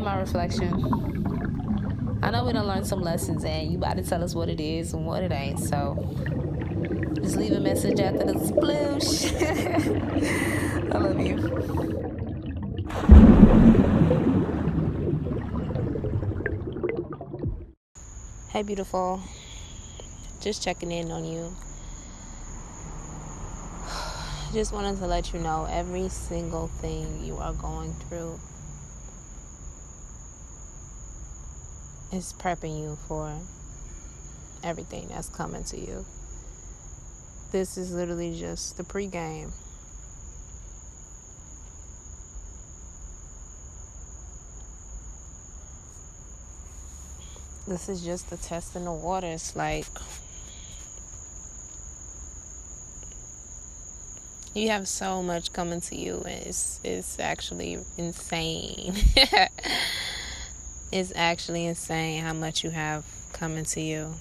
My reflection. I know we don't learn some lessons, and you about to tell us what it is and what it ain't. So just leave a message after the sploosh. I love you. Hey, beautiful. Just checking in on you. Just wanted to let you know every single thing you are going through is prepping you for everything that's coming to you. This is literally just the pregame. This is just the test in the waters. Like, you have so much coming to you, and it's, it's actually insane. it's actually insane how much you have coming to you.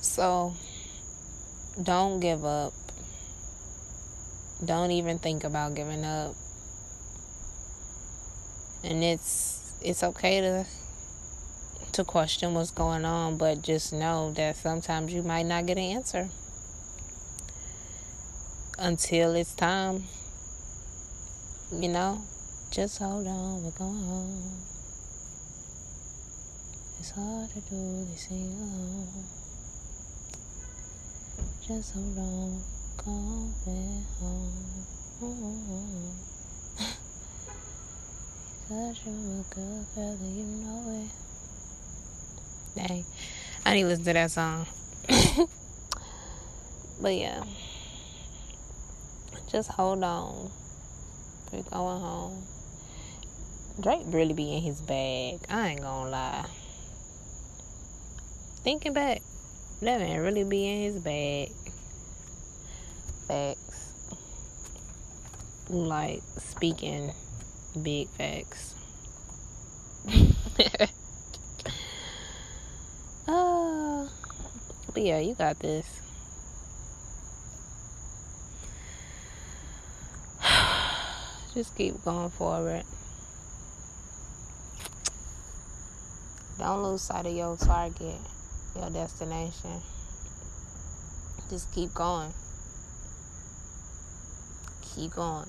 So don't give up. Don't even think about giving up. And it's it's okay to to question what's going on, but just know that sometimes you might not get an answer until it's time. You know, just hold on, we're going home. It's hard to do this thing alone. Just hold on, going home. Because you're a good girl, you know it. Dang, I need to listen to that song. but yeah, just hold on. We're going home. Drake really be in his bag. I ain't gonna lie. Thinking back, that man really be in his bag. Facts. Like speaking big facts. uh, but yeah, you got this. Just keep going forward. Don't lose sight of your target, your destination. Just keep going. Keep going.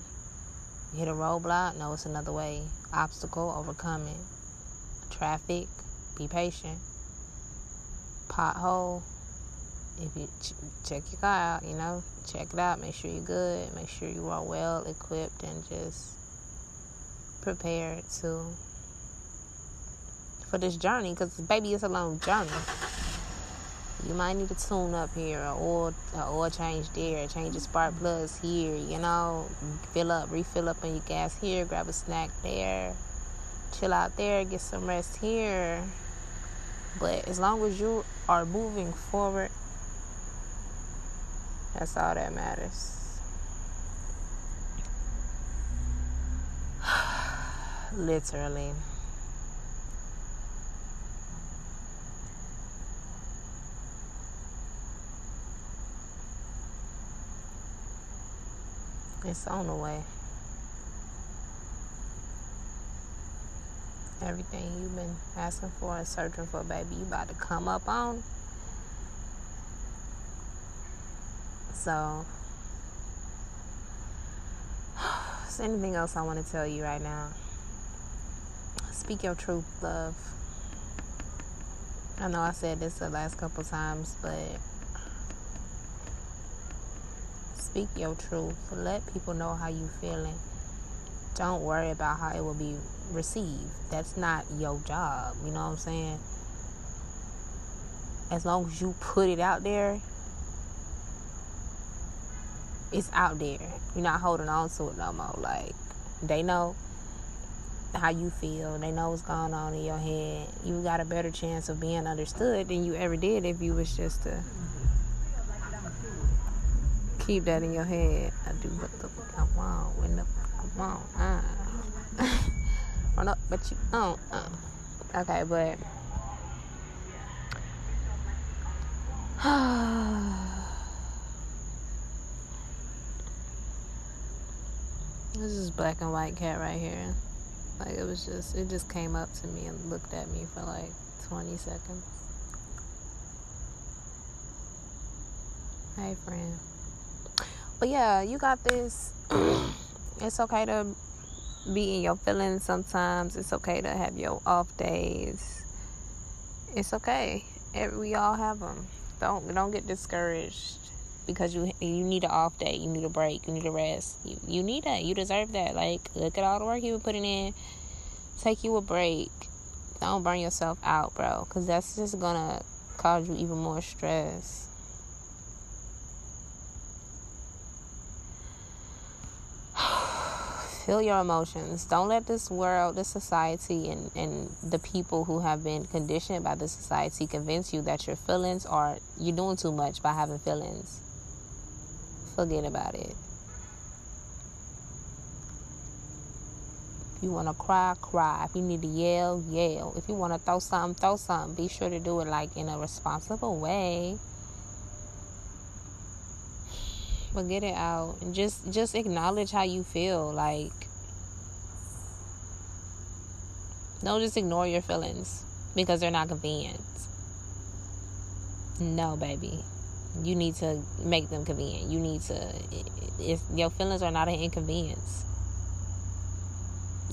You hit a roadblock, no, it's another way. Obstacle, overcome it. Traffic, be patient. Pothole, if you ch- check your car out, you know, check it out, make sure you're good, make sure you are well equipped and just prepared to for this journey because baby it's a long journey. You might need to tune up here or oil, oil change there change the spark plugs here you know fill up refill up on your gas here grab a snack there chill out there get some rest here. But as long as you are moving forward that's all that matters. Literally It's on the way. Everything you've been asking for and searching for, baby, you about to come up on. So, is anything else I want to tell you right now? Speak your truth, love. I know I said this the last couple times, but speak your truth. Let people know how you feeling. Don't worry about how it will be received. That's not your job. You know what I'm saying? As long as you put it out there, it's out there. You're not holding on to it no more. Like they know how you feel. They know what's going on in your head. You got a better chance of being understood than you ever did if you was just to keep that in your head. I do what the fuck I want when the fuck I want. Uh. Run up, but you don't. Uh. Okay, but. This is black and white cat right here. Like it was just, it just came up to me and looked at me for like 20 seconds. Hey, friend. But yeah, you got this. it's okay to be in your feelings sometimes. It's okay to have your off days. It's okay. We all have them. Don't don't get discouraged because you you need an off day. You need a break. You need a rest. You you need that. You deserve that. Like look at all the work you've been putting in. Take you a break. Don't burn yourself out, bro. Because that's just gonna cause you even more stress. Feel your emotions. Don't let this world, this society, and, and the people who have been conditioned by the society convince you that your feelings are, you're doing too much by having feelings. Forget about it. If you want to cry, cry. If you need to yell, yell. If you want to throw something, throw something. Be sure to do it like in a responsible way. But get it out and just just acknowledge how you feel like don't just ignore your feelings because they're not convenient. No baby. You need to make them convenient. You need to if your feelings are not an inconvenience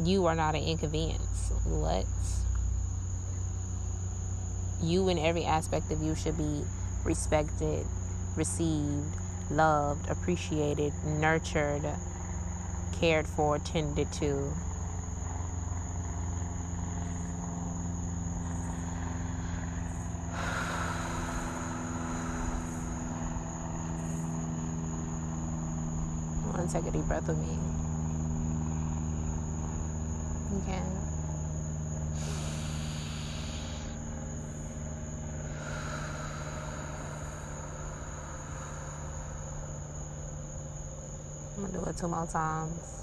you are not an inconvenience. What? You in every aspect of you should be respected received loved, appreciated, nurtured, cared for, tended to. To take a deep breath with me. You can. I'm gonna do it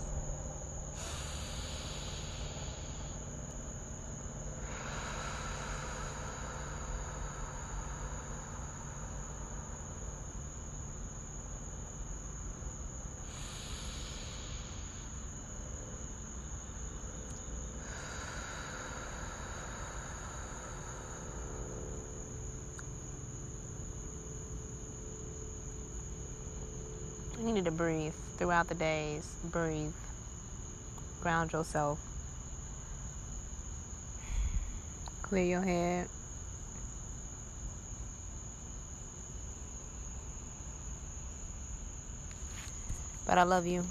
You need to breathe throughout the days. Breathe. Ground yourself. Clear your head. But I love you.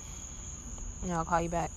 And I'll call you back.